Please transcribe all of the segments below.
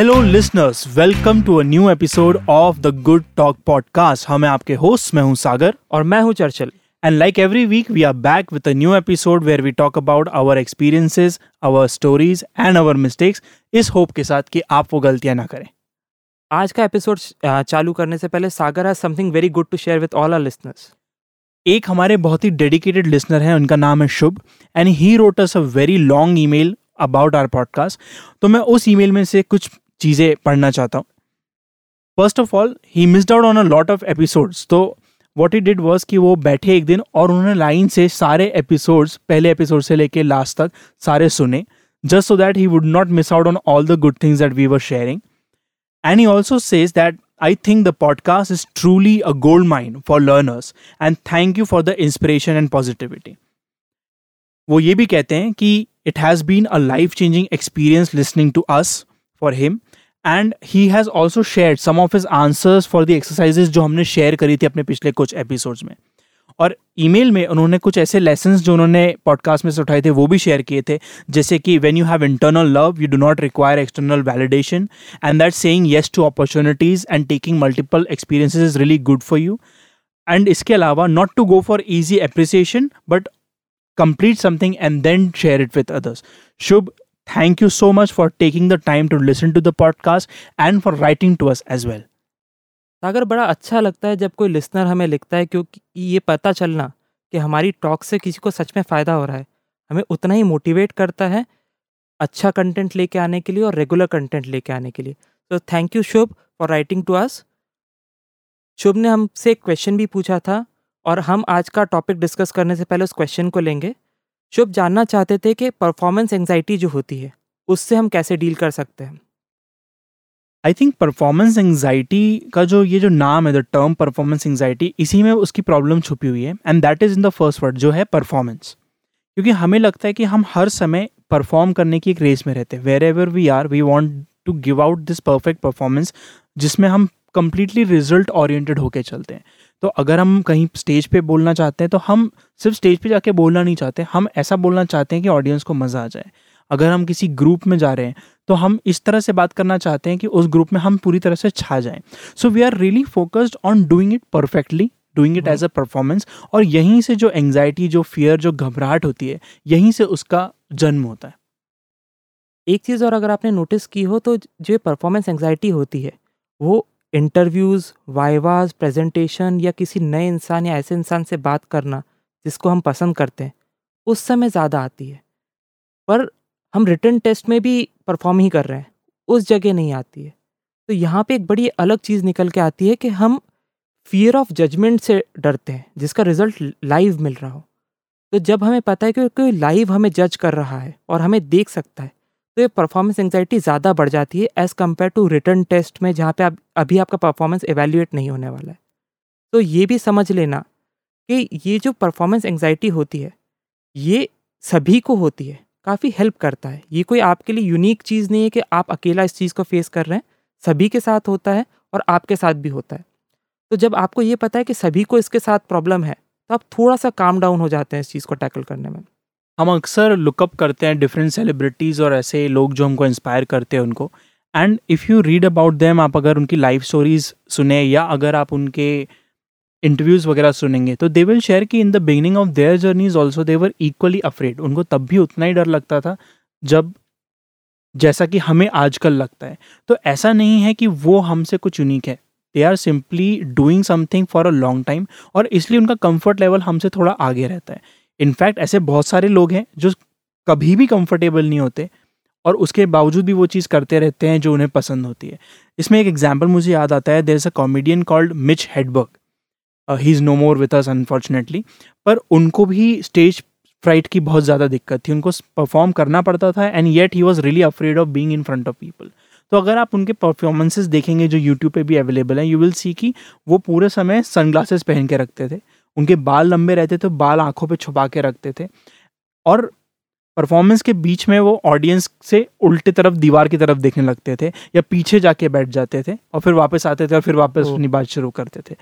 Hello listeners welcome to a new episode of the good talk podcast हम हैं आपके host मैं हूँ सागर। और मैं हूँ Churchill. And like every week we are back with a new episode where we talk about our experiences our stories and our mistakes इस hope के साथ कि आप वो गलतियाँ ना करें। आज का एपिसोड चालू करने से पहले Sagar has something very good to share with all our listeners एक हमारे बहुत ही डेडिकेटेड लिसनर हैं उनका नाम है Shubh and he wrote us a very long email about our podcast तो मैं उस ईमेल में से कुछ चीज़ें पढ़ना चाहता हूँ। First of all he missed out on a lot of episodes तो वॉट ही डिड वॉज़ कि वो बैठे एक दिन और उन्होंने लाइन से सारे एपिसोड्स पहले एपिसोड से लेके लास्ट तक सारे सुने just so that he would not miss out on all the good things that we were sharing and he also says that I think the podcast is truly a gold mine for learners and thank you for the inspiration and positivity. वो ये भी कहते हैं कि it has been a life changing experience listening to us. For him and he has also share some of his answers for the exercises जो हमने share करी थी अपने पिछले कुछ एपिसोड्स में। और ईमेल में उन्होंने कुछ ऐसे लेसन जो उन्होंने पॉडकास्ट में से उठाए थे, वो भी शेयर किए थे। जैसे कि when you have internal love you do not require external validation and that saying yes to opportunities and taking multiple experiences is really good for you and इसके अलावा not to go for easy appreciation but complete something and then share it with others Shubh Thank you so much for taking the time to listen to the podcast and for writing to us as well. Sagar बड़ा अच्छा लगता है जब कोई listener हमें लिखता है, क्योंकि ये पता चलना कि हमारी टॉक से किसी को सच में फ़ायदा हो रहा है। हमें उतना ही मोटिवेट करता है अच्छा कंटेंट लेके आने के लिए और रेगुलर कंटेंट लेके आने के लिए। तो thank you Shubh for writing to us Shubh ने हमसे एक क्वेश्चन भी पूछा था और हम आज का टॉपिक डिस्कस करने से पहले उस क्वेश्चन को लेंगे। शुभ जानना चाहते थे कि परफॉर्मेंस एंग्जाइटी जो होती है, उससे हम कैसे डील कर सकते हैं? आई थिंक परफॉर्मेंस एंगजाइटी का जो ये जो नाम है द टर्म परफॉर्मेंस एंगजाइटी इसी में उसकी प्रॉब्लम छुपी हुई है and that is in the first word जो है परफॉर्मेंस क्योंकि हमें लगता है कि हम हर समय परफॉर्म करने की एक रेस में रहते हैं। Wherever we are we want to give out this perfect performance जिसमें हम कंप्लीटली रिज़ल्ट ओरिएंटेड होके चलते हैं। तो अगर हम कहीं स्टेज पे बोलना चाहते हैं तो हम सिर्फ़ स्टेज पे जाके बोलना नहीं चाहते। हम ऐसा बोलना चाहते हैं कि ऑडियंस को मज़ा आ जाए। अगर हम किसी ग्रुप में जा रहे हैं तो हम इस तरह से बात करना चाहते हैं कि उस ग्रुप में हम पूरी तरह से छा जाएँ। So we are really focused on doing it perfectly doing it as a performance और यहीं से जो एंग्जाइटी जो फियर जो घबराहट होती है, यहीं से उसका जन्म होता है। एक चीज़ और अगर आपने नोटिस की हो तो जो परफॉर्मेंस एंग्जाइटी होती है, वो इंटरव्यूज़ वाइवाज प्रेजेंटेशन या किसी नए इंसान या ऐसे इंसान से बात करना जिसको हम पसंद करते हैं, उस समय ज़्यादा आती है। पर हम रिटर्न टेस्ट में भी परफॉर्म ही कर रहे हैं, उस जगह नहीं आती है। तो यहाँ पे एक बड़ी अलग चीज़ निकल के आती है कि हम फियर ऑफ़ जजमेंट से डरते हैं, जिसका रिज़ल्ट लाइव मिल रहा हो। तो जब हमें पता है कि कोई लाइव हमें जज कर रहा है और हमें देख सकता है तो ये परफॉर्मेंस एंगजाइटी ज़्यादा बढ़ जाती है as compare to written test में, जहाँ पे आप, अभी आपका परफॉर्मेंस एवेल्यूएट नहीं होने वाला है। तो ये भी समझ लेना कि ये जो परफॉर्मेंस एंगजाइटी होती है, ये सभी को होती है, काफ़ी हेल्प करता है। ये कोई आपके लिए यूनिक चीज़ नहीं है कि आप अकेला इस चीज़ को फेस कर रहे हैं, सभी के साथ होता है और आपके साथ भी होता है। तो जब आपको ये पता है कि सभी को इसके साथ प्रॉब्लम है तो आप थोड़ा सा काम डाउन हो जाते हैं इस चीज़ को टैकल करने में। हम अक्सर लुकअप करते हैं डिफरेंट सेलिब्रिटीज़ और ऐसे लोग जो हमको इंस्पायर करते हैं उनको। And if you read about them आप अगर उनकी लाइफ स्टोरीज सुने या अगर आप उनके इंटरव्यूज़ वगैरह सुनेंगे तो दे विल शेयर कि in the beginning of their journeys also they were equally afraid उनको तब भी उतना ही डर लगता था जब जैसा कि हमें आजकल लगता है। तो ऐसा नहीं है कि वो हमसे कुछ यूनिक है। They are simply doing something for a long time और इसलिए उनका कंफर्ट लेवल हमसे थोड़ा आगे रहता है। इनफैक्ट ऐसे बहुत सारे लोग हैं जो कभी भी कंफर्टेबल नहीं होते और उसके बावजूद भी वो चीज़ करते रहते हैं जो उन्हें पसंद होती है। इसमें एक एग्ज़ाम्पल मुझे याद आता है there is a comedian called Mitch Hedberg he is no more with us unfortunately पर उनको भी स्टेज फ्राइट की बहुत ज़्यादा दिक्कत थी। उनको परफॉर्म करना पड़ता था and yet he was really afraid of being in front of people तो अगर आप उनके परफॉर्मेंसेज देखेंगे जो यूट्यूब पे भी अवेलेबल हैं यू विल सी कि वो पूरे समय सनग्लासेस पहन के रखते थे। उनके बाल लंबे रहते थे बाल आँखों पे छुपा के रखते थे। और परफॉर्मेंस के बीच में वो ऑडियंस से उल्टे तरफ़ दीवार की तरफ़ देखने लगते थे या पीछे जाके बैठ जाते थे और फिर वापस आते थे और फिर वापस अपनी बात शुरू करते थे।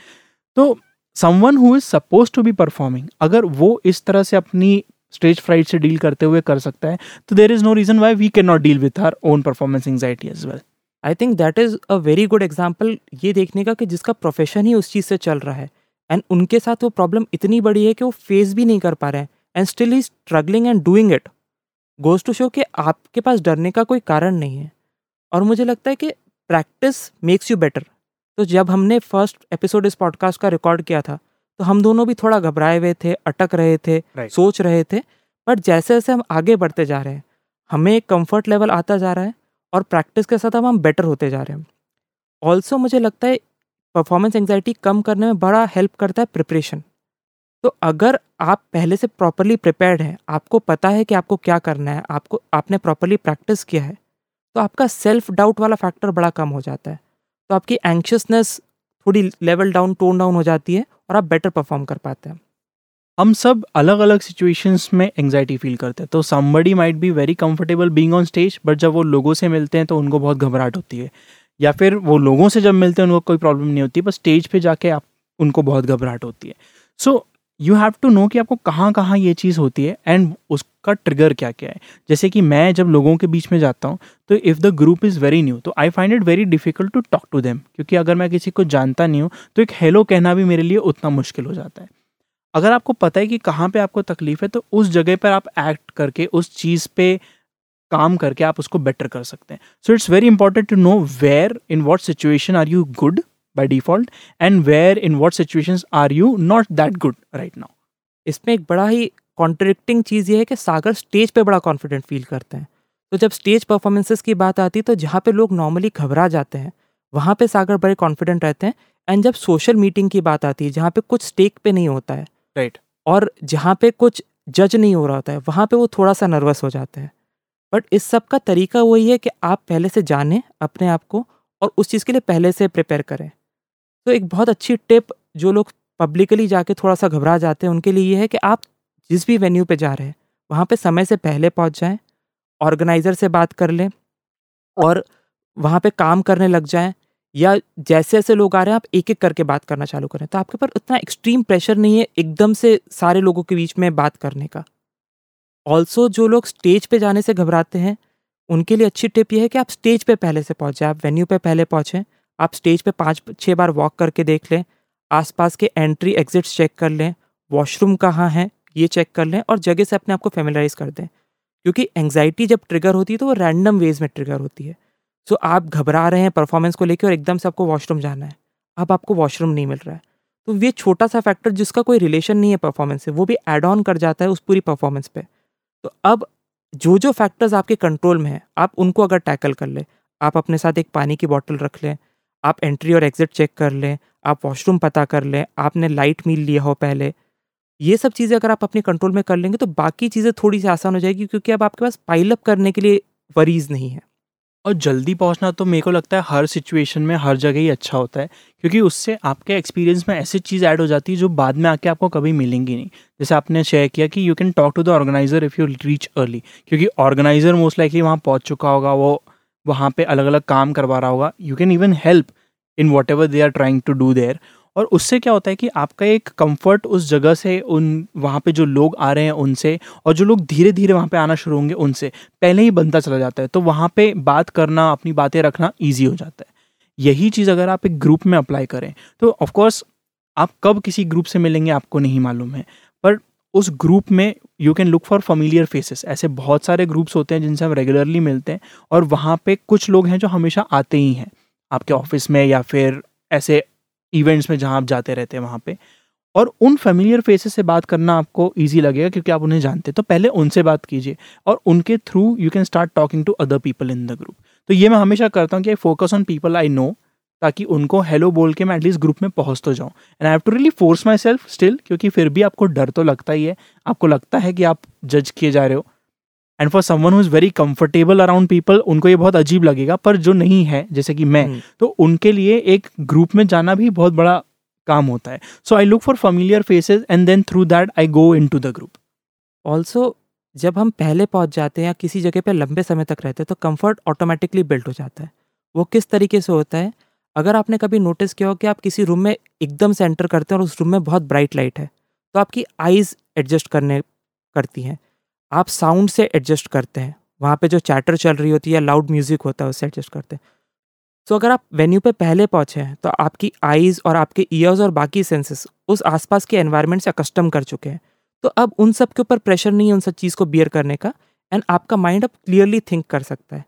तो someone who is suppose to be performing अगर वो इस तरह से अपनी स्टेज फ्राइट से डील करते हुए कर सकता है तो there is no reason why we can not deal with our own performance anxiety as well I think that is a very good example ये देखने का कि जिसका प्रोफेशन ही उस चीज़ से चल रहा है। एंड उनके साथ वो प्रॉब्लम इतनी बड़ी है कि वो फेस भी नहीं कर पा रहे हैं। And still he struggling and doing it goes to show कि आपके पास डरने का कोई कारण नहीं है। और मुझे लगता है कि प्रैक्टिस मेक्स यू बेटर तो जब हमने फ़र्स्ट एपिसोड इस पॉडकास्ट का रिकॉर्ड किया था तो हम दोनों भी थोड़ा घबराए हुए थे अटक रहे थे Right. सोच रहे थे। बट जैसे जैसे हम आगे बढ़ते जा रहे हैं हमें एक कंफर्ट लेवल आता जा रहा है और प्रैक्टिस के साथ अब हम बेटर होते जा रहे हैं। ऑल्सो मुझे लगता है परफॉर्मेंस एंजाइटी कम करने में बड़ा हेल्प करता है प्रिपरेशन तो अगर आप पहले से प्रॉपरली प्रिपेयर्ड हैं, आपको पता है कि आपको क्या करना है, आपको, आपने प्रॉपरली प्रैक्टिस किया है तो आपका सेल्फ डाउट वाला फैक्टर बड़ा कम हो जाता है। तो आपकी एंक्शसनेस थोड़ी लेवल डाउन टोन डाउन हो जाती है और आप बेटर परफॉर्म कर पाते हैं। हम सब अलग अलग सिचुएशंस में एंजाइटी फील करते हैं तो somebody might be very comfortable being on stage but जब वो लोगों से मिलते हैं तो उनको बहुत घबराहट होती है। या फिर वो लोगों से जब मिलते हैं, उनको कोई प्रॉब्लम नहीं होती, बस स्टेज पे जाके आप, उनको बहुत घबराहट होती है। So you have to know कि आपको कहाँ कहाँ ये चीज़ होती है एंड उसका ट्रिगर क्या क्या है। जैसे कि मैं जब लोगों के बीच में जाता हूँ तो if the group is very new तो I find it very difficult to talk to them क्योंकि अगर मैं किसी को जानता नहीं हूँ तो एक हेलो कहना भी मेरे लिए उतना मुश्किल हो जाता है। अगर आपको पता है कि कहाँ पे आपको तकलीफ़ है तो उस जगह पर आप एक्ट करके, उस चीज़ पे काम करके आप उसको बेटर कर सकते हैं। So it's very important to know where in what situation are you good by default and where in what situation are you not that good right now इसमें एक बड़ा ही कॉन्ट्रडिक्टिंग चीज़ ये है कि सागर स्टेज पे बड़ा कॉन्फिडेंट फील करते हैं। तो जब स्टेज परफॉर्मेंसेस की बात आती है तो जहाँ पे लोग नॉर्मली घबरा जाते हैं वहाँ पे सागर बड़े कॉन्फिडेंट रहते हैं। एंड जब सोशल मीटिंग की बात आती है जहाँ पे कुछ स्टेक पे नहीं होता है राइट right. और जहाँ पे कुछ जज नहीं हो रहा होता है वहाँ पे वो थोड़ा सा नर्वस हो जाते हैं। बट इस सब का तरीका वही है कि आप पहले से जानें अपने आप को और उस चीज़ के लिए पहले से प्रिपेयर करें। तो एक बहुत अच्छी टिप जो लोग पब्लिकली जाके थोड़ा सा घबरा जाते हैं, उनके लिए ये है कि आप जिस भी वेन्यू पे जा रहे हैं, वहाँ पे समय से पहले पहुँच जाएँ, ऑर्गेनाइज़र से बात कर लें और वहाँ पे काम करने लग जाएँ या जैसे जैसे लोग आ रहे हैं, आप एक एक करके बात करना चालू करें। तो आपके ऊपर उतना एक्सट्रीम प्रेशर नहीं है एकदम से सारे लोगों के बीच में बात करने का। ऑल्सो जो लोग स्टेज पे जाने से घबराते हैं, उनके लिए अच्छी टिप ये है कि आप स्टेज पे पहले से पहुँचें, आप वेन्यू पे पहले पहुँचें, आप स्टेज पे पाँच छः बार वॉक करके देख लें, आसपास के एंट्री एग्जिट्स चेक कर लें वॉशरूम कहाँ है, ये चेक कर लें और जगह से अपने आप को फेमिलराइज कर दें। क्योंकि एंग्जाइटी जब ट्रिगर होती है तो वो रैंडम वेज में ट्रिगर होती है। सो आप घबरा रहे हैं परफॉर्मेंस को लेकर और एकदम से आपको वॉशरूम जाना है। अब आपको वॉशरूम नहीं मिल रहा है। तो ये छोटा सा फैक्टर जिसका कोई रिलेशन नहीं है परफॉर्मेंस से, वो भी एड ऑन कर जाता है उस पूरी परफॉर्मेंस पे। तो अब जो जो फैक्टर्स आपके कंट्रोल में है, आप उनको अगर टैकल कर लें, आप अपने साथ एक पानी की बॉटल रख लें, आप एंट्री और एग्जिट चेक कर लें, आप वॉशरूम पता कर लें, आपने लाइट मील लिया हो पहले, ये सब चीज़ें अगर आप अपने कंट्रोल में कर लेंगे तो बाकी चीज़ें थोड़ी सी आसान हो जाएगी, क्योंकि अब आपके पास पाइलअप करने के लिए वरीज नहीं है। और जल्दी पहुँचना तो मेरे को लगता है हर सिचुएशन में, हर जगह ही अच्छा होता है। क्योंकि उससे आपके एक्सपीरियंस में ऐसी चीज़ ऐड हो जाती है जो बाद में आके आपको कभी मिलेंगी नहीं। जैसे आपने शेयर किया कि you can talk to the organizer if you reach early क्योंकि ऑर्गेनाइजर मोस्ट लाइकली वहाँ पहुँच चुका होगा, वो वहाँ पर अलग अलग काम करवा रहा होगा। You can even help in whatever they are trying to do there और उससे क्या होता है कि आपका एक कंफर्ट उस जगह से, उन, वहाँ पे जो लोग आ रहे हैं उनसे और जो लोग धीरे धीरे वहाँ पे आना शुरू होंगे उनसे, पहले ही बनता चला जाता है। तो वहाँ पे बात करना, अपनी बातें रखना ईजी हो जाता है। यही चीज़ अगर आप एक ग्रुप में अप्लाई करें तो ऑफकोर्स आप कब किसी ग्रुप से मिलेंगे आपको नहीं मालूम है। पर उस ग्रुप में you can look for familiar faces ऐसे बहुत सारे ग्रुप्स होते हैं जिनसे हम रेगुलरली मिलते हैं और वहाँ पे कुछ लोग हैं जो हमेशा आते ही हैं। आपके ऑफ़िस में या फिर ऐसे इवेंट्स में जहाँ आप जाते रहते हैं वहाँ पे। और उन फेमिलियर फेसेस से बात करना आपको ईजी लगेगा क्योंकि आप उन्हें जानते हैं। तो पहले उनसे बात कीजिए और उनके through you can start talking to other people in the group तो ये मैं हमेशा करता हूँ कि I focus on people I know ताकि उनको हेलो बोल के मैं एटलीस्ट ग्रुप में पहुँच तो जाऊँ। And I have to really force my self still क्योंकि फिर भी आपको डर तो लगता ही है। आपको लगता है कि आप जज किए जा रहे हो। And for someone who is very comfortable around people उनको ये बहुत अजीब लगेगा पर जो नहीं है जैसे कि मैं हम्म। तो उनके लिए एक ग्रुप में जाना भी बहुत बड़ा काम होता है। So I look for familiar faces and then through that I go into the group also जब हम पहले पहुँच जाते हैं या किसी जगह पर लंबे समय तक रहते हैं तो कंफर्ट ऑटोमेटिकली बिल्ट हो जाता है। वो किस तरीके से होता है? अगर आपने कभी नोटिस किया हो कि आप किसी रूम में एकदम से एंटर करते हैं और उस रूम में बहुत ब्राइट लाइट है तो आपकी आइज़ एडजस्ट करने करती हैं। आप साउंड से एडजस्ट करते हैं। वहाँ पे जो चैटर चल रही होती है या लाउड म्यूज़िक होता है, उससे एडजस्ट करते हैं। सो अगर आप वेन्यू पे पहले पहुँचे हैं तो आपकी आईज और आपके ईयर्स और बाकी सेंसेस उस आसपास के एनवायरनमेंट से कस्टम कर चुके हैं। तो अब उन सब के ऊपर प्रेशर नहीं है उन सब चीज़ को बियर करने का एंड आपका माइंड अब क्लियरली थिंक कर सकता है।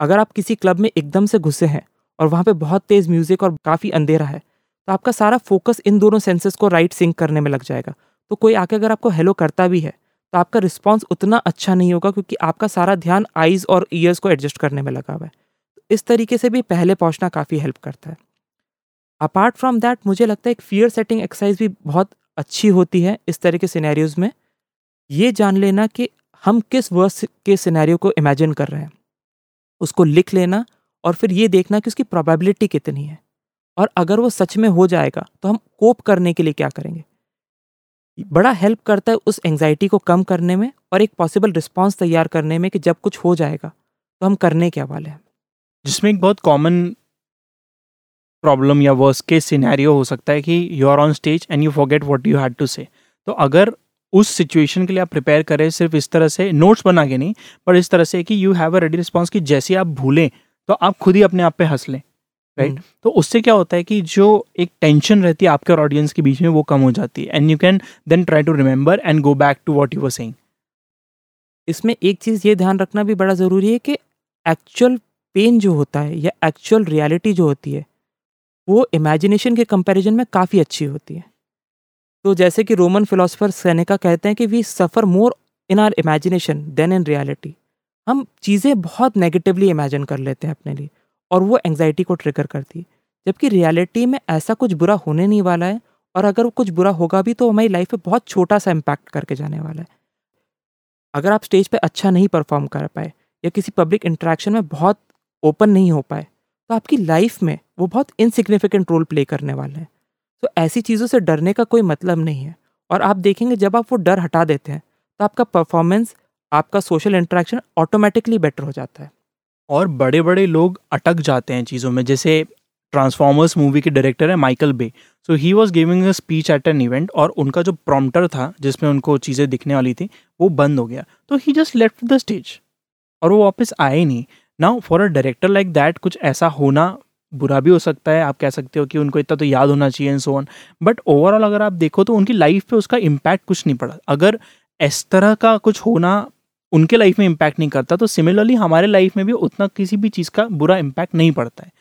अगर आप किसी क्लब में एकदम से घुसे हैं और वहाँ पे बहुत तेज़ म्यूज़िक और काफ़ी अंधेरा है तो आपका सारा फोकस इन दोनों सेंसेस को राइट सिंक करने में लग जाएगा। तो कोई आके अगर आपको हेलो करता भी है तो आपका रिस्पॉन्स उतना अच्छा नहीं होगा क्योंकि आपका सारा ध्यान आईज और ईयर्स को एडजस्ट करने में लगा हुआ है। इस तरीके से भी पहले पहुँचना काफ़ी हेल्प करता है। अपार्ट फ्रॉम दैट मुझे लगता है एक फियर सेटिंग एक्सरसाइज भी बहुत अच्छी होती है इस तरह के सिनेरियोज में। ये जान लेना कि हम किस वर्स के सिनेरियो को इमेजिन कर रहे हैं। उसको लिख लेना और फिर ये देखना कि उसकी प्रोबेबिलिटी कितनी है। और अगर वो सच में हो जाएगा तो हम कोप करने के लिए क्या करेंगे? बड़ा हेल्प करता है उस एंजाइटी को कम करने में और एक पॉसिबल रिस्पॉन्स तैयार करने में कि जब कुछ हो जाएगा तो हम करने क्या वाले हैं। जिसमें एक बहुत कॉमन प्रॉब्लम या वर्स के सिनेरियो हो सकता है कि you are on stage and you forget what you had to say तो अगर उस सिचुएशन के लिए आप प्रिपेयर करें सिर्फ़ इस तरह से नोट्स बना के नहीं, पर इस तरह से कि you have a ready response कि जैसे आप भूलें तो आप खुद ही अपने आप पे हंस लें। Right right? तो उससे क्या होता है कि जो एक टेंशन रहती है आपके और ऑडियंस के बीच में वो कम हो जाती है। And you can then try to remember and go back to what you were saying इसमें एक चीज़ ये ध्यान रखना भी बड़ा ज़रूरी है कि एक्चुअल पेन जो होता है या एक्चुअल रियलिटी जो होती है वो इमेजिनेशन के कंपैरिजन में काफ़ी अच्छी होती है। तो जैसे कि रोमन फिलोसफर सेनेका कहते हैं कि we suffer more in our imagination than in reality हम चीज़ें बहुत नेगेटिवली इमेजिन कर लेते हैं अपने लिए। और वो एंग्जाइटी को ट्रिगर करती है। जबकि रियलिटी में ऐसा कुछ बुरा होने नहीं वाला है और अगर कुछ बुरा होगा भी तो हमारी लाइफ में बहुत छोटा सा इम्पैक्ट करके जाने वाला है। अगर आप स्टेज पे अच्छा नहीं परफॉर्म कर पाए या किसी पब्लिक इंट्रैक्शन में बहुत ओपन नहीं हो पाए तो आपकी लाइफ में वो बहुत इनसिग्निफिकेंट रोल प्ले करने वाले हैं। तो ऐसी चीज़ों से डरने का कोई मतलब नहीं है और आप देखेंगे जब आप वो डर हटा देते हैं तो आपका परफॉर्मेंस आपका सोशल इंटरेक्शन ऑटोमेटिकली बेटर हो जाता है। और बड़े बड़े लोग अटक जाते हैं चीज़ों में, जैसे ट्रांसफॉर्मर्स मूवी के डायरेक्टर है Michael Bay so he was giving a speech at an event और उनका जो प्रॉम्प्टर था, जिसमें उनको चीज़ें दिखने वाली थी, वो बंद हो गया। तो he just left the stage और वो वापस आए नहीं। Now for a director like that कुछ ऐसा होना बुरा भी हो सकता है। आप कह सकते हो कि उनको इतना तो याद होना चाहिए and so on but overall अगर आप देखो तो उनकी लाइफ पे उसका इम्पैक्ट कुछ नहीं पड़ा। अगर इस तरह का कुछ होना उनके लाइफ में इम्पैक्ट नहीं करता तो सिमिलरली हमारे लाइफ में भी उतना किसी भी चीज़ का बुरा इम्पैक्ट नहीं पड़ता है।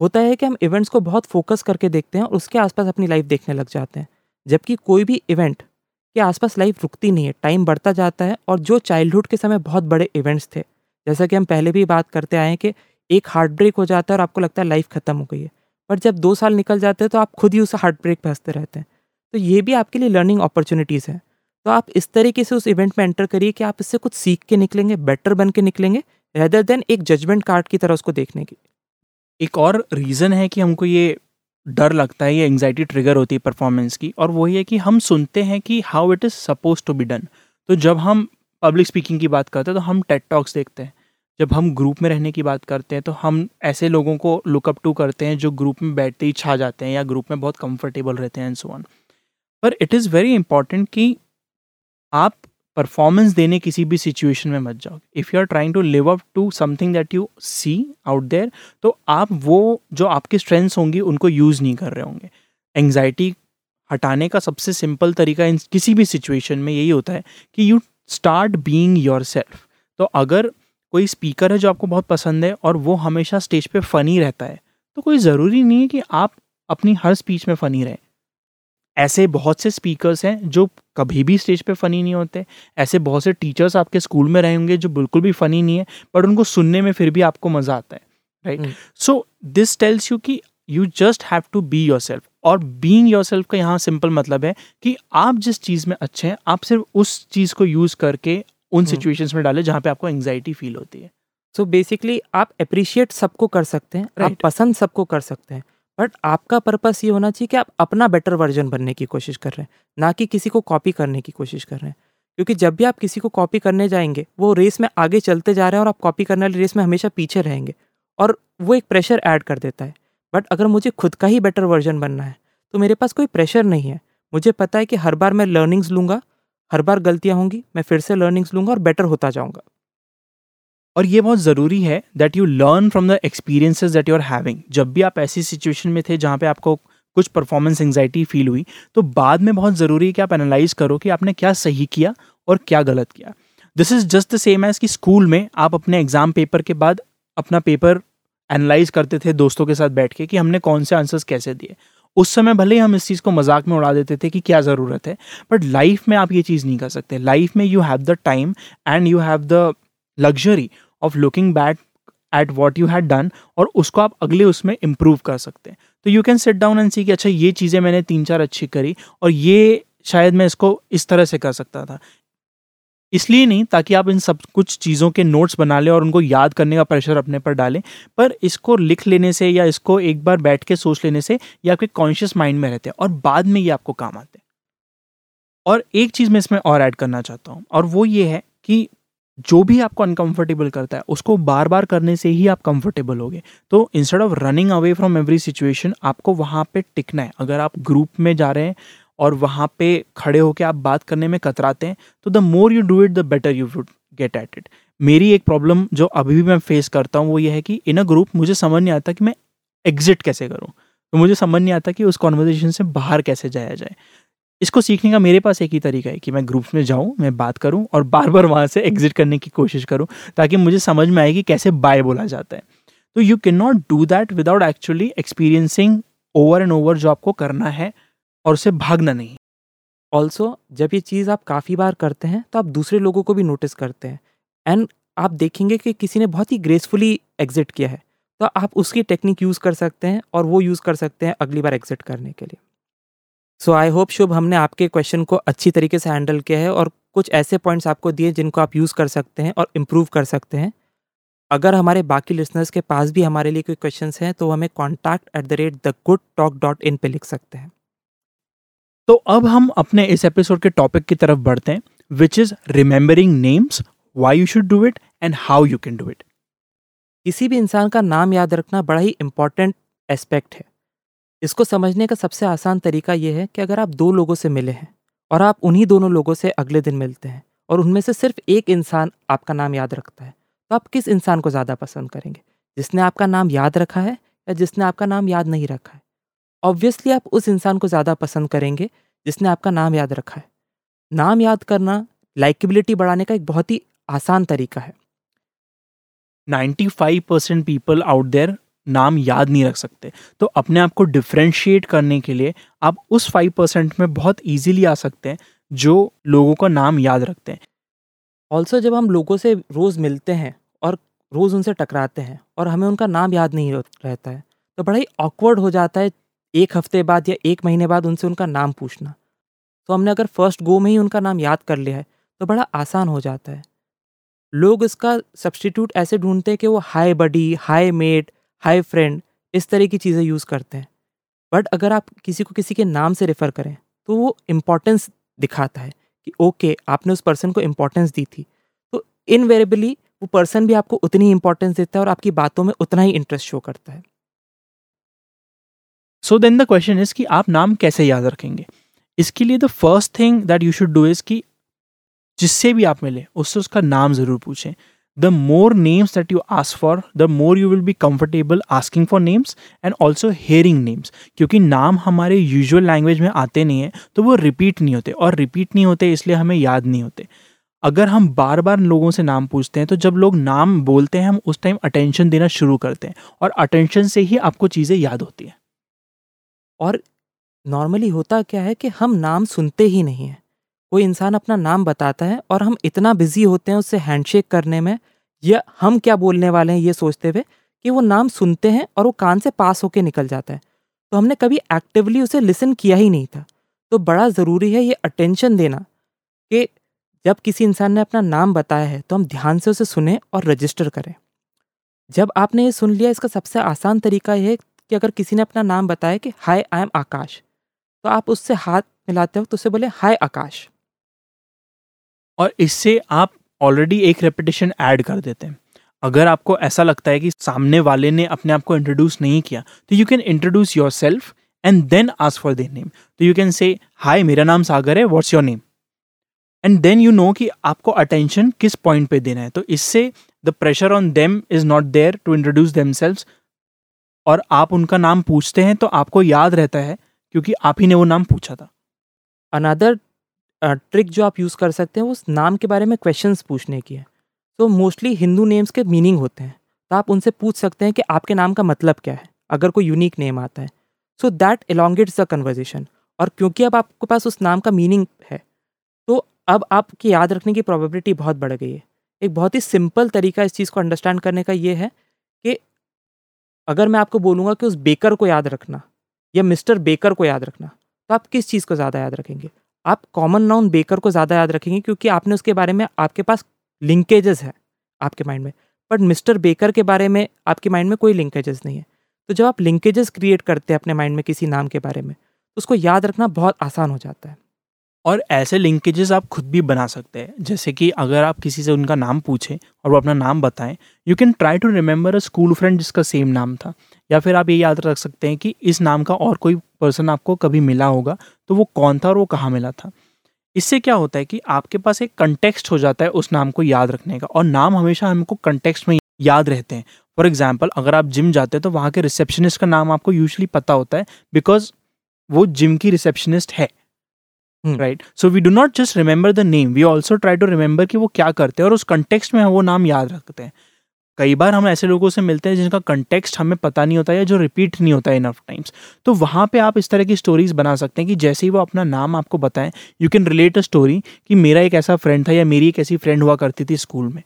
होता है कि हम इवेंट्स को बहुत फोकस करके देखते हैं और उसके आसपास अपनी लाइफ देखने लग जाते हैं। जबकि कोई भी इवेंट के आसपास लाइफ रुकती नहीं है टाइम बढ़ता जाता है और जो चाइल्डहुड के समय बहुत बड़े इवेंट्स थे, जैसा कि हम पहले भी बात करते आए हैं कि एक हार्ट ब्रेक हो जाता है और आपको लगता है लाइफ ख़त्म हो गई है। पर जब दो साल निकल जाते हैं तो आप खुद ही उस हार्ट ब्रेक हँसते रहते हैं। तो ये भी आपके लिए लर्निंग अपॉर्चुनिटीज़ हैं। तो आप इस तरीके से उस इवेंट में एंटर करिए कि आप इससे कुछ सीख के निकलेंगे बेटर बन के निकलेंगे रेदर देन एक जजमेंट कार्ड की तरह उसको देखने की। एक और रीज़न है कि हमको ये डर लगता है, ये एंग्जाइटी ट्रिगर होती है परफॉर्मेंस की, और वही है कि हम सुनते हैं कि how it is suppose to be done तो जब हम पब्लिक स्पीकिंग की बात करते हैं तो हम टेट टॉक्स देखते हैं। जब हम ग्रुप में रहने की बात करते हैं तो हम ऐसे लोगों को लुकअप टू करते हैं जो ग्रुप में बैठते ही छा जाते हैं या ग्रुप में बहुत कंफर्टेबल रहते हैं एंड सो ऑन पर इट इज़ वेरी इंपॉर्टेंट कि आप परफॉर्मेंस देने किसी भी सिचुएशन में मत जाओ। If you are trying to live up to something that you see out there तो आप वो जो आपकी स्ट्रेंथ्स होंगी, उनको यूज़ नहीं कर रहे होंगे। एंग्जाइटी हटाने का सबसे सिंपल तरीका इन किसी भी सिचुएशन में यही होता है कि you start being your self तो अगर कोई स्पीकर है जो आपको बहुत पसंद है और वो हमेशा स्टेज पे फ़नी रहता है तो कोई ज़रूरी नहीं है कि आप अपनी हर स्पीच में फ़नी रहें। ऐसे बहुत से स्पीकर्स हैं जो कभी भी स्टेज पे फ़नी नहीं होते। ऐसे बहुत से टीचर्स आपके स्कूल में रहे होंगे जो बिल्कुल भी फ़नी नहीं है बट उनको सुनने में फिर भी आपको मज़ा आता है right so this tells you कि you just have to be your self और बींग योर सेल्फ का यहाँ सिंपल मतलब है कि आप जिस चीज़ में अच्छे हैं आप सिर्फ़ उस चीज़ को यूज़ करके उन सिचुएशंस hmm. में डालें जहाँ पे आपको एंग्जाइटी फील होती है। सो so बेसिकली आप अप्रिशिएट सबको कर सकते हैं right. आप पसंद सबको कर सकते हैं। बट आपका पर्पस ये होना चाहिए कि आप अपना बेटर वर्जन बनने की कोशिश कर रहे हैं, ना कि किसी को कॉपी करने की कोशिश कर रहे हैं। क्योंकि जब भी आप किसी को कॉपी करने जाएँगे, वो रेस में आगे चलते जा रहे हैं और आप कॉपी करने वाली रेस में हमेशा पीछे रहेंगे और वो एक प्रेशर ऐड कर देता है। बट अगर मुझे खुद का ही बेटर वर्जन बनना है तो मेरे पास कोई प्रेशर नहीं है। मुझे पता है कि हर बार मैं लर्निंग्स लूँगा, हर बार गलतियाँ होंगी, मैं फिर से लर्निंग्स लूँगा और बेटर होता जाऊँगा। और ये बहुत ज़रूरी है that you learn from the experiences that you are having जब भी आप ऐसी सिचुएशन में थे जहाँ पे आपको कुछ परफॉर्मेंस एंगजाइटी फील हुई तो बाद में बहुत ज़रूरी है कि आप एनालाइज करो कि आपने क्या सही किया और क्या गलत किया। This is just the same as कि स्कूल में आप अपने एग्ज़ाम पेपर के बाद अपना पेपर एनालाइज करते थे दोस्तों के साथ बैठ के कि हमने कौन से आंसर्स कैसे दिए। उस समय भले ही हम इस चीज़ को मज़ाक में उड़ा देते थे कि क्या ज़रूरत है बट लाइफ में आप ये चीज़ नहीं कर सकते। लाइफ में you have the time and you have the luxury of looking back at what you had done और उसको आप अगले उसमें इम्प्रूव कर सकते हैं। तो you can sit down and see कि अच्छा ये चीज़ें मैंने तीन चार अच्छी करी और ये शायद मैं इसको इस तरह से कर सकता था। इसलिए नहीं, ताकि आप इन सब कुछ चीज़ों के नोट्स बना लें और उनको याद करने का प्रेशर अपने पर डालें, पर इसको लिख लेने से या इसको एक बार बैठ के सोच लेने से ये आपके कॉन्शियस माइंड में रहते हैं और बाद में ये आपको काम आते हैं। और एक चीज़ मैं इसमें और ऐड करना चाहता हूँ और वो ये है कि जो भी आपको अनकंफर्टेबल करता है, उसको बार बार करने से ही आप कंफर्टेबल होगे। तो instead of running away from every situation आपको वहाँ पे टिकना है। अगर आप ग्रुप में जा रहे हैं और वहाँ पे खड़े होकर आप बात करने में कतराते हैं तो the more you do it the better you would get at it मेरी एक प्रॉब्लम जो अभी भी मैं फेस करता हूँ, वो ये है कि इन अ ग्रुप मुझे समझ नहीं आता कि मैं एग्जिट कैसे करूँ। तो मुझे समझ नहीं आता कि उस कॉन्वर्जेशन से बाहर कैसे जाया जाए। इसको सीखने का मेरे पास एक ही तरीका है कि मैं ग्रुप्स में जाऊँ, मैं बात करूँ और बार बार वहाँ से एग्जिट करने की कोशिश करूँ, ताकि मुझे समझ में आए कि कैसे बाय बोला जाता है। तो you can not do that without actually experiencing over and over जो आपको करना है और उसे भागना नहीं। ऑल्सो जब ये चीज़ आप काफ़ी बार करते हैं तो आप दूसरे लोगों को भी नोटिस करते हैं। एंड आप देखेंगे कि किसी ने बहुत ही ग्रेसफुली एग्जिट किया है तो आप उसकी टेक्निक यूज़ कर सकते हैं और वो यूज़ कर सकते हैं अगली बार एग्जिट करने के लिए। सो आई होप शुभ हमने आपके क्वेश्चन को अच्छी तरीके से हैंडल किया है और कुछ ऐसे पॉइंट्स आपको दिए जिनको आप यूज़ कर सकते हैं और इम्प्रूव कर सकते हैं। अगर हमारे बाकी लिसनर्स के पास भी हमारे लिए कोई क्वेश्चन हैं तो हमें contact at the rate the good talk dot in पर लिख सकते हैं। तो अब हम अपने इस एपिसोड के टॉपिक की तरफ़ बढ़ते हैं which is remembering names why you should do it and how you can do it किसी भी इंसान का नाम याद रखना बड़ा ही इंपॉर्टेंट एस्पेक्ट है। इसको समझने का सबसे आसान तरीका यह है कि अगर आप दो लोगों से मिले हैं और आप उन्हीं दोनों लोगों से अगले दिन मिलते हैं और उनमें से सिर्फ़ एक इंसान आपका नाम याद रखता है तो आप किस इंसान को ज़्यादा पसंद करेंगे? जिसने आपका नाम याद रखा है या जिसने आपका नाम याद नहीं रखा है? ऑब्वियसली आप उस इंसान को ज़्यादा पसंद करेंगे जिसने आपका नाम याद रखा है। नाम याद करना लाइकेबिलिटी बढ़ाने का एक बहुत ही आसान तरीका है। 95 परसेंट पीपल आउट देयर नाम याद नहीं रख सकते। तो अपने आप को डिफ्रेंशिएट करने के लिए आप उस फाइव परसेंट में बहुत ईजिली आ सकते हैं, जो लोगों का नाम याद रखते हैं। ऑल्सो जब हम लोगों से रोज़ मिलते हैं और रोज़ उनसे टकराते हैं और हमें उनका नाम याद नहीं रहता है तो बड़ा ही ऑकवर्ड हो जाता है एक हफ़्ते बाद या एक महीने बाद उनसे उनका नाम पूछना। तो हमने अगर फ़र्स्ट गो में ही उनका नाम याद कर लिया है तो बड़ा आसान हो जाता है। लोग इसका सब्सटीट्यूट ऐसे ढूंढते हैं कि वो hi buddy hi mate hi friend इस तरह की चीज़ें यूज़ करते हैं। बट अगर आप किसी को किसी के नाम से रेफ़र करें तो वो इम्पोर्टेंस दिखाता है कि ओके आपने उस पर्सन को इम्पोर्टेंस दी थी। तो इनवेरेबली वो पर्सन भी आपको उतनी इंपॉर्टेंस देता है और आपकी बातों में उतना ही इंटरेस्ट शो करता है। So then the question is कि आप नाम कैसे याद रखेंगे? इसके लिए the first thing that you should do is कि जिससे भी आप मिले, उससे उसका नाम ज़रूर पूछें। The more names that you ask for the more you will be comfortable asking for names and also hearing names क्योंकि नाम हमारे यूजुअल लैंग्वेज में आते नहीं हैं तो वो रिपीट नहीं होते और रिपीट नहीं होते इसलिए हमें याद नहीं होते। अगर हम बार बार लोगों से नाम पूछते हैं तो जब लोग नाम बोलते हैं, हम उस टाइम अटेंशन देना शुरू करते हैं और अटेंशन से ही आपको चीज़ें याद होती हैं। और नॉर्मली होता क्या है कि हम नाम सुनते ही नहीं हैं। कोई इंसान अपना नाम बताता है और हम इतना बिज़ी होते हैं उससे हैंडशेक करने में, या हम क्या बोलने वाले हैं ये सोचते हुए कि वो नाम सुनते हैं और वो कान से पास होके निकल जाता है। तो हमने कभी एक्टिवली उसे लिसन किया ही नहीं था। तो बड़ा ज़रूरी है ये अटेंशन देना कि जब किसी इंसान ने अपना नाम बताया है तो हम ध्यान से उसे सुने और रजिस्टर करें। जब आपने ये सुन लिया, इसका सबसे आसान तरीका यह है कि अगर किसी ने अपना नाम बताया कि हाय आई एम आकाश तो आप उससे हाथ मिलाते हो तो उसे बोले हाय आकाश और इससे आप ऑलरेडी एक रेपिटेशन ऐड कर देते हैं। अगर आपको ऐसा लगता है कि सामने वाले ने अपने आप को इंट्रोड्यूस नहीं किया तो you can introduce your self and then ask for their name तो यू कैन से हाय मेरा नाम सागर है what's your name and then you know कि आपको अटेंशन किस पॉइंट पे देना है। तो इससे the pressure on them is not there to introduce them और आप उनका नाम पूछते हैं तो आपको याद रहता है, क्योंकि आप ही ने वो नाम पूछा था। अनदर ट्रिक जो आप यूज़ कर सकते हैं, उस नाम के बारे में क्वेश्चंस पूछने की है। तो मोस्टली हिंदू नेम्स के मीनिंग होते हैं। तो आप उनसे पूछ सकते हैं कि आपके नाम का मतलब क्या है, अगर कोई यूनिक नेम आता है। So that elongates the conversation और क्योंकि अब आपके पास उस नाम का मीनिंग है तो अब आपकी याद रखने की प्रोबेबिलिटी बहुत बढ़ गई है। एक बहुत ही सिंपल तरीका इस चीज़ को अंडरस्टैंड करने का ये है कि अगर मैं आपको बोलूँगा कि उस बेकर को याद रखना, या मिस्टर बेकर को याद रखना तो आप किस चीज़ को ज़्यादा याद रखेंगे? आप कॉमन नाउन बेकर को ज़्यादा याद रखेंगे क्योंकि आपने उसके बारे में, आपके पास लिंकेजेस है आपके माइंड में। बट मिस्टर बेकर के बारे में, आपके माइंड में कोई लिंकेजेस नहीं है। तो जब आप लिंकेजेस क्रिएट करते हैं अपने माइंड में किसी नाम के बारे में तो उसको याद रखना बहुत आसान हो जाता है। और ऐसे लिंकेजेस आप खुद भी बना सकते हैं। जैसे कि अगर आप किसी से उनका नाम पूछें और वो अपना नाम बताएँ you can try to remember a school friend जिसका सेम नाम था। या फिर आप ये याद रख सकते हैं कि इस नाम का और कोई पर्सन आपको कभी मिला होगा तो वो कौन था और वो कहाँ मिला था। इससे क्या होता है कि आपके पास एक कंटेक्स्ट हो जाता है उस नाम को याद रखने का और नाम हमेशा हमको कंटेक्स्ट में याद रहते हैं। फॉर एग्ज़ाम्पल अगर आप जिम जाते हैं तो वहाँ के रिसेप्शनिस्ट का नाम आपको यूजली पता होता है बिकॉज़ वो जिम की रिसेप्शनिस्ट है। Right so we do not just remember the name we also try to remember कि वो क्या करते हैं और उस कंटेक्स्ट में हम वो नाम याद रखते हैं। कई बार हम ऐसे लोगों से मिलते हैं जिनका कंटेक्स्ट हमें पता नहीं होता या जो रिपीट नहीं होता है इनफ टाइम्स तो वहाँ पे आप इस तरह की स्टोरीज बना सकते हैं कि जैसे ही वो अपना नाम आपको बताएँ you can relate a story कि मेरा एक ऐसा फ्रेंड था या मेरी एक ऐसी फ्रेंड हुआ करती थी स्कूल में।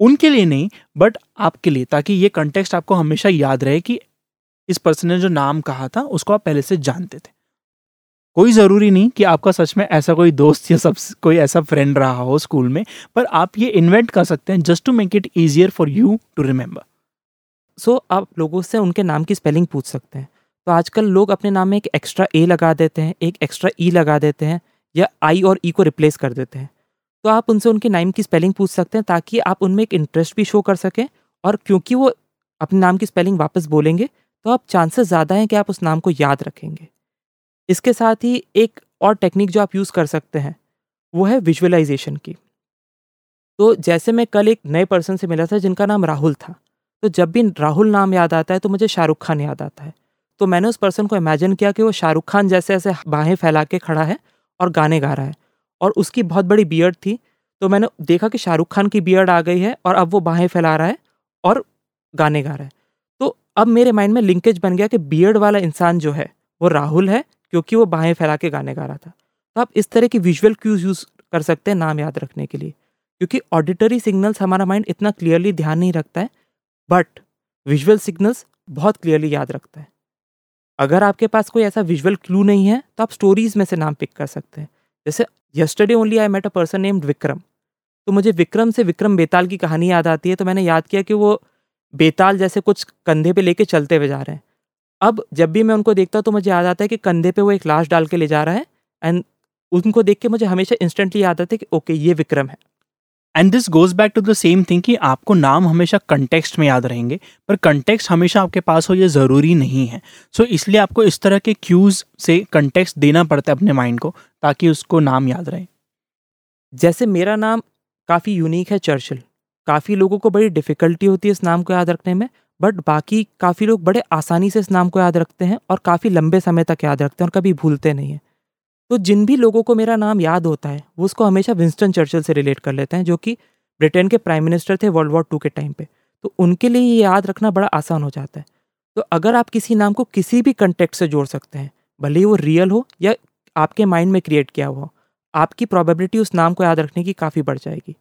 उनके लिए नहीं बट आपके लिए, ताकि ये कंटेक्स्ट आपको हमेशा याद रहे कि इस पर्सन ने जो नाम कहा था, उसको आप पहले से जानते थे। कोई ज़रूरी नहीं कि आपका सच में ऐसा कोई दोस्त या सब, कोई ऐसा फ्रेंड रहा हो स्कूल में, पर आप ये इन्वेंट कर सकते हैं just to make it easier for you to remember so आप लोगों से उनके नाम की स्पेलिंग पूछ सकते हैं। तो आजकल लोग अपने नाम में एक एक्स्ट्रा ए लगा देते हैं, एक एक्स्ट्रा ई e लगा देते हैं, या आई और ई e को रिप्लेस कर देते हैं। तो आप उनसे उनके नाम की स्पेलिंग पूछ सकते हैं ताकि आप उनमें एक इंटरेस्ट भी शो कर सकें और क्योंकि वो अपने नाम की स्पेलिंग वापस बोलेंगे तो आप चांसेस ज़्यादा हैं कि आप उस नाम को याद रखेंगे। इसके साथ ही एक और टेक्निक जो आप यूज़ कर सकते हैं, वो है विजुअलाइजेशन की। तो जैसे मैं कल एक नए पर्सन से मिला था जिनका नाम राहुल था तो जब भी राहुल नाम याद आता है तो मुझे शाहरुख खान याद आता है। तो मैंने उस पर्सन को इमेजिन किया कि वो शाहरुख खान जैसे ऐसे बाहें फैला के खड़ा है और गाने गा रहा है और उसकी बहुत बड़ी बियर्ड थी तो मैंने देखा कि शाहरुख खान की बियर्ड आ गई है और अब वो बाहें फैला रहा है और गाने गा रहा है। तो अब मेरे माइंड में लिंकेज बन गया कि बियर्ड वाला इंसान जो है, वो राहुल है क्योंकि वो बाहें फैला के गाने गा रहा था। तो आप इस तरह की विजुअल क्यूज यूज़ कर सकते हैं नाम याद रखने के लिए। क्योंकि ऑडिटरी सिग्नल्स हमारा माइंड इतना क्लियरली ध्यान नहीं रखता है बट विजुअल सिग्नल्स बहुत क्लियरली याद रखता है। अगर आपके पास कोई ऐसा विजुअल क्लू नहीं है तो आप स्टोरीज में से नाम पिक कर सकते हैं। जैसे yesterday only I met a person named Vikram तो मुझे विक्रम से विक्रम बेताल की कहानी याद आती है तो मैंने याद किया कि वो बेताल जैसे कुछ कंधे पे लेके चलते हुए जा रहे हैं। अब जब भी मैं उनको देखता हूँ तो मुझे याद आता है कि कंधे पे वो एक लाश डाल के ले जा रहा है एंड उनको देख के मुझे हमेशा इंस्टेंटली याद आता है कि ओके ये विक्रम है. And this goes back to the same thing कि आपको नाम हमेशा कंटेक्स्ट में याद रहेंगे पर कंटेक्स्ट हमेशा आपके पास हो ये ज़रूरी नहीं है। सो so, इसलिए आपको इस तरह के क्यूज से कंटेक्स्ट देना पड़ता है अपने माइंड को ताकि उसको नाम याद रहे। जैसे मेरा नाम काफ़ी यूनिक है चर्चिल काफ़ी लोगों को बड़ी डिफ़िकल्टी होती है इस नाम को याद रखने में बट बाकी काफ़ी लोग बड़े आसानी से इस नाम को याद रखते हैं और काफ़ी लंबे समय तक याद रखते हैं और कभी भूलते नहीं हैं। तो जिन भी लोगों को मेरा नाम याद होता है, वो उसको हमेशा विंस्टन चर्चिल से रिलेट कर लेते हैं, जो कि ब्रिटेन के प्राइम मिनिस्टर थे वर्ल्ड वॉर टू के टाइम पे। तो उनके लिए ये याद रखना बड़ा आसान हो जाता है। तो अगर आप किसी नाम को किसी भी कंटेक्ट से जोड़ सकते हैं, भले ही वो रियल हो या आपके माइंड में क्रिएट किया हुआ हो, आपकी प्रोबेबिलिटी उस नाम को याद रखने की काफ़ी बढ़ जाएगी।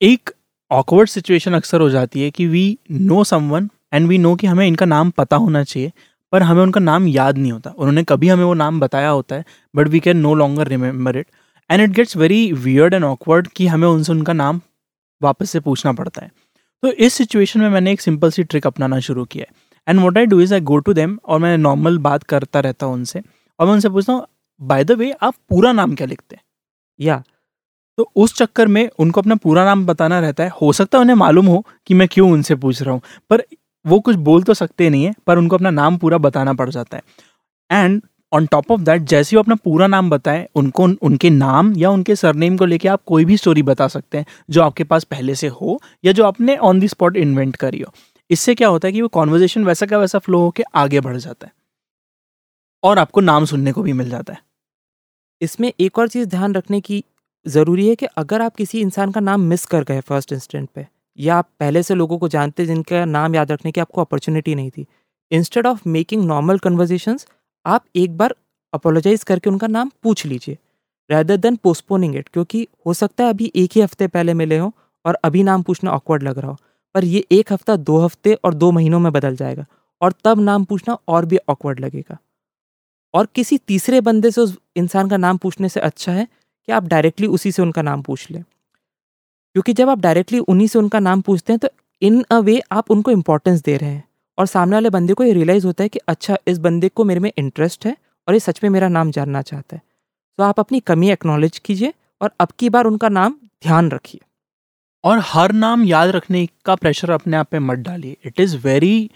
एक ऑकवर्ड सिचुएशन अक्सर हो जाती है कि we know someone and we know कि हमें इनका नाम पता होना चाहिए, पर हमें उनका नाम याद नहीं होता। उन्होंने कभी हमें वो नाम बताया होता है but we can no longer remember it and it gets very weird and awkward कि हमें उनसे उनका नाम वापस से पूछना पड़ता है। तो इस सिचुएशन में मैंने एक सिंपल सी ट्रिक अपनाना शुरू किया है। And what I do is I go to them और मैं नॉर्मल बात करता रहता हूँ उनसे और मैं उनसे पूछता हूँ बाय द वे आप पूरा नाम क्या लिखते हैं? या तो उस चक्कर में उनको अपना पूरा नाम बताना रहता है। हो सकता है उन्हें मालूम हो कि मैं क्यों उनसे पूछ रहा हूँ, पर वो कुछ बोल तो सकते नहीं है, पर उनको अपना नाम पूरा बताना पड़ जाता है। And on top of that जैसे वो अपना पूरा नाम बताए, उनको उनके नाम या उनके सरनेम को लेके आप कोई भी स्टोरी बता सकते हैं, जो आपके पास पहले से हो या जो आपने ऑन दी स्पॉट इन्वेंट करी हो। इससे क्या होता है कि वो कॉन्वर्जेशन वैसा का वैसा फ्लो होकर आगे बढ़ जाता है। और आपको नाम सुनने को भी मिल जाता है। इसमें एक और चीज़ ध्यान रखने की ज़रूरी है कि अगर आप किसी इंसान का नाम मिस कर गए फ़र्स्ट इंस्टेंट पे, या आप पहले से लोगों को जानते जिनका नाम याद रखने की आपको अपॉर्चुनिटी नहीं थी instead of making normal conversations आप एक बार अपोलोजाइज करके उनका नाम पूछ लीजिए रैदर देन पोस्टपोनिंग इट क्योंकि हो सकता है अभी एक ही हफ़्ते पहले मिले हों और अभी नाम पूछना ऑकवर्ड लग रहा हो, पर ये एक हफ़्ता, दो हफ़्ते और दो महीनों में बदल जाएगा और तब नाम पूछना और भी ऑकवर्ड लगेगा। और किसी तीसरे बंदे से उस इंसान का नाम पूछने से अच्छा है कि आप डायरेक्टली उसी से उनका नाम पूछ लें। क्योंकि जब आप डायरेक्टली उन्हीं से उनका नाम पूछते हैं तो इन अ वे आप उनको इम्पोर्टेंस दे रहे हैं। और सामने वाले बंदे को ये रियलाइज़ होता है कि अच्छा इस बंदे को मेरे में इंटरेस्ट है और ये सच में मेरा नाम जानना चाहता है। तो आप अपनी कमी एक्नॉलेज कीजिए और अब की बार उनका नाम ध्यान रखिए। और हर नाम याद रखने का प्रेशर अपने आप पे मत डालिए। It is very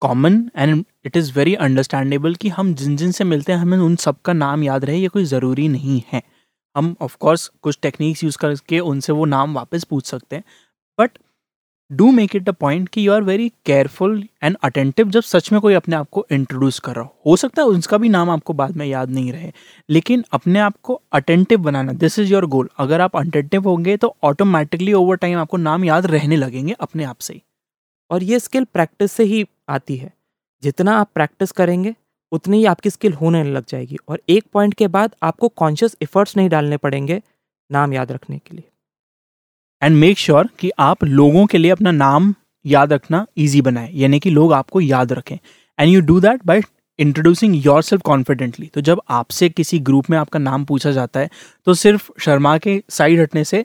common and it is very understandable कि हम जिन जिन से मिलते हैं, हमें उन सब का नाम याद रहे, ये कोई ज़रूरी नहीं है। हम ऑफ़ कोर्स कुछ टेक्निक्स यूज़ करके उनसे वो नाम वापस पूछ सकते हैं but do make it a point that you are very careful and attentive जब सच में कोई अपने आप को इंट्रोड्यूस कर रहा हो। हो सकता है उसका भी नाम आपको बाद में याद नहीं रहे, लेकिन अपने आप को अटेंटिव बनाना दिस इज़ योर गोल अगर आप अटेंटिव होंगे तो ऑटोमेटिकली ओवर टाइम आपको नाम याद रहने लगेंगे अपने आप से ही। और ये स्किल प्रैक्टिस से ही आती है। जितना आप प्रैक्टिस करेंगे उतनी ही आपकी स्किल होने लग जाएगी और एक पॉइंट के बाद आपको कॉन्शियस एफर्ट्स नहीं डालने पड़ेंगे नाम याद रखने के लिए। एंड मेक श्योर कि आप लोगों के लिए अपना नाम याद रखना ईजी बनाए, यानी कि लोग आपको याद रखें। And you do that by introducing your self confidently तो जब आपसे किसी ग्रुप में आपका नाम पूछा जाता है तो सिर्फ़ शर्मा के साइड हटने से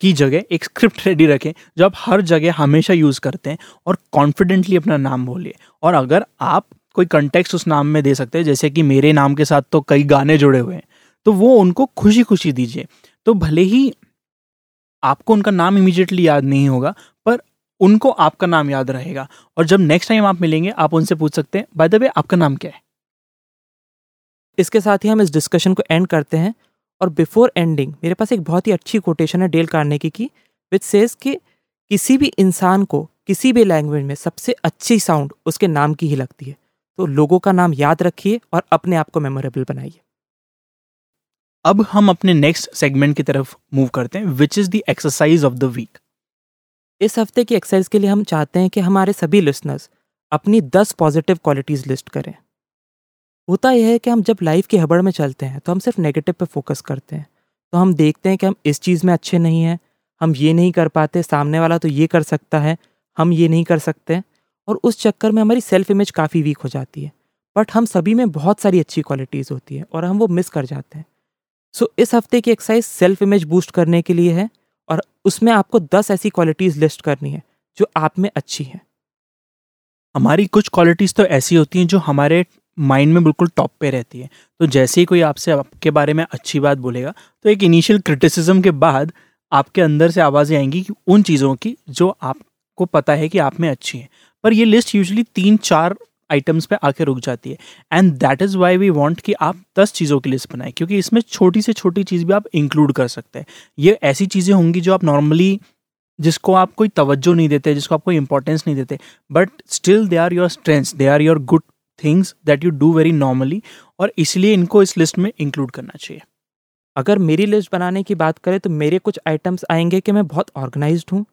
की जगह एक स्क्रिप्ट रेडी रखें, जो आप हर जगह हमेशा यूज़ करते हैं और कॉन्फिडेंटली अपना नाम बोलिए। और अगर आप कोई कंटेक्स्ट उस नाम में दे सकते हैं, जैसे कि मेरे नाम के साथ तो कई गाने जुड़े हुए हैं तो वो उनको खुशी खुशी दीजिए। तो भले ही आपको उनका नाम इमीजिएटली याद नहीं होगा, पर उनको आपका नाम याद रहेगा। और जब नेक्स्ट टाइम आप मिलेंगे, आप उनसे पूछ सकते हैं बाय द वे आपका नाम क्या है? इसके साथ ही हम इस डिस्कशन को एंड करते हैं। और बिफोर एंडिंग मेरे पास एक बहुत ही अच्छी कोटेशन है डेल कार्नेगी की विच सेज कि किसी भी इंसान को किसी भी लैंग्वेज में सबसे अच्छी साउंड उसके नाम की ही लगती है। तो लोगों का नाम याद रखिए और अपने आप को मेमोरेबल बनाइए। अब हम अपने नेक्स्ट सेगमेंट की तरफ़ मूव करते हैं which is the exercise of the week इस हफ़्ते की एक्सरसाइज के लिए हम चाहते हैं कि हमारे सभी लिसनर्स अपनी दस पॉजिटिव क्वालिटीज़ लिस्ट करें। होता यह है कि हम जब लाइफ की हबड़ में चलते हैं तो हम सिर्फ़ नेगेटिव पे फोकस करते हैं। तो हम देखते हैं कि हम इस चीज़ में अच्छे नहीं हैं हम ये नहीं कर पाते सामने वाला तो ये कर सकता है हम ये नहीं कर सकते। और उस चक्कर में हमारी सेल्फ इमेज काफ़ी वीक हो जाती है। बट हम सभी में बहुत सारी अच्छी क्वालिटीज़ होती है और हम वो मिस कर जाते हैं। सो so, इस हफ़्ते की एक्सरसाइज सेल्फ इमेज बूस्ट करने के लिए है और उसमें आपको दस ऐसी क्वालिटीज़ लिस्ट करनी है जो आप में अच्छी हैं। हमारी कुछ क्वालिटीज़ तो ऐसी होती हैं जो हमारे माइंड में बिल्कुल टॉप पे रहती है। तो जैसे ही कोई आपसे आपके बारे में अच्छी बात बोलेगा तो एक इनिशियल क्रिटिसिज्म के बाद आपके अंदर से आवाज़ें आएँगी कि उन चीज़ों की जो आपको पता है कि आप में अच्छी हैं। पर ये लिस्ट यूजली तीन चार आइटम्स पे आके रुक जाती है। And that is why we want कि आप दस चीज़ों की लिस्ट बनाएँ, क्योंकि इसमें छोटी से छोटी चीज़ भी आप इंक्लूड कर सकते हैं। ये ऐसी चीज़ें होंगी जो आप नॉर्मली जिसको आप कोई तवज्जो नहीं देते, जिसको आप कोई इंपॉर्टेंस नहीं देते but still they are your strengths they are your good things that you do very normally और इसलिए इनको इस लिस्ट में इंक्लूड करना चाहिए। अगर मेरी लिस्ट बनाने की बात करें तो मेरे कुछ आइटम्स आएँगे कि मैं बहुत ऑर्गेनाइज्ड हूँ।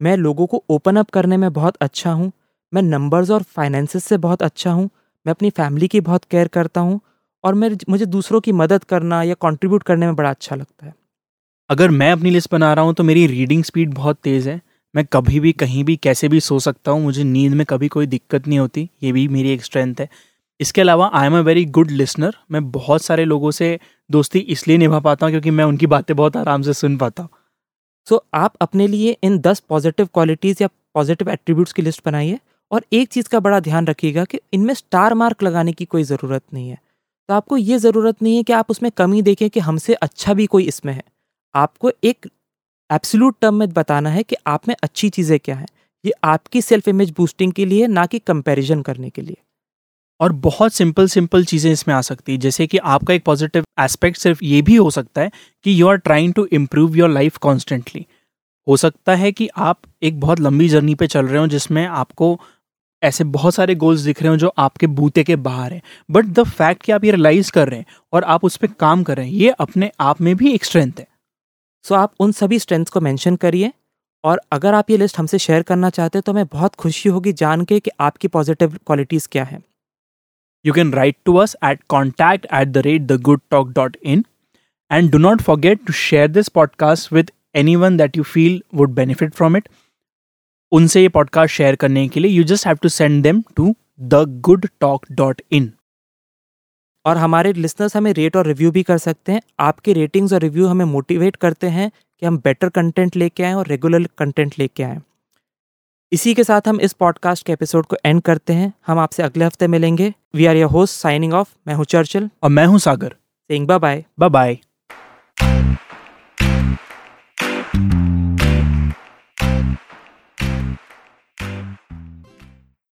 मैं लोगों को ओपन अप करने में बहुत अच्छा हूँ। मैं नंबर्स और फाइनेंसेस से बहुत अच्छा हूँ। मैं अपनी फैमिली की बहुत केयर करता हूँ और मैं मुझे दूसरों की मदद करना या कंट्रीब्यूट करने में बड़ा अच्छा लगता है। अगर मैं अपनी लिस्ट बना रहा हूँ तो मेरी रीडिंग स्पीड बहुत तेज़ है। मैं कभी भी, कहीं भी, कैसे भी सो सकता हूँ। मुझे नींद में कभी कोई दिक्कत नहीं होती। ये भी मेरी एक स्ट्रेंथ है। इसके अलावा I am a very good listener मैं बहुत सारे लोगों से दोस्ती इसलिए निभा पाता हूँ क्योंकि मैं उनकी बातें बहुत आराम से सुन पाता हूँ। सो आप अपने लिए इन दस पॉजिटिव क्वालिटीज़ या पॉजिटिव एट्रीब्यूट्स की लिस्ट बनाइए और एक चीज़ का बड़ा ध्यान रखिएगा कि इनमें स्टार मार्क लगाने की कोई ज़रूरत नहीं है। तो आपको ये ज़रूरत नहीं है कि आप उसमें कमी देखें कि हमसे अच्छा भी कोई इसमें है। आपको एक एब्सोल्यूट टर्म में बताना है कि आप में अच्छी चीज़ें क्या हैं। ये आपकी सेल्फ इमेज बूस्टिंग के लिए, ना कि कंपैरिजन करने के लिए। और बहुत सिंपल सिंपल चीज़ें इसमें आ सकती है। जैसे कि आपका एक पॉजिटिव एस्पेक्ट सिर्फ़ ये भी हो सकता है कि you are trying to improve your life constantly हो सकता है कि आप एक बहुत लंबी जर्नी पे चल रहे हो जिसमें आपको ऐसे बहुत सारे गोल्स दिख रहे हो जो आपके बूते के बाहर हैं। बट द फैक्ट कि आप ये रियलाइज़ कर रहे हैं और आप उस पर काम कर रहे हैं ये अपने आप में भी एक स्ट्रेंथ है। सो so, आप उन सभी स्ट्रेंथ्स को मेंशन करिए और अगर आप ये लिस्ट हमसे शेयर करना चाहते हैं तो हमें बहुत खुशी होगी जान के कि आपकी पॉजिटिव क्वालिटीज़ क्या हैं। You can write to us at contact at the rate thegoodtalk.in. And do not forget to share this podcast with anyone that you feel would benefit from it. उनसे ये पॉडकास्ट शेयर करने के लिए you just have to send them to the good talk dot in और हमारे listeners हमें rate और review भी कर सकते हैं आपके रेटिंग्स और रिव्यू हमें मोटिवेट करते हैं कि हम बेटर कंटेंट लेके आएँ और रेगुलर कंटेंट लेके आएँ इसी के साथ हम इस पॉडकास्ट के एपिसोड को एंड करते हैं। हम आपसे अगले हफ़्ते मिलेंगे। We are your host signing off मैं हूँ चर्चिल। और मैं हूँ सागर। Bye bye bye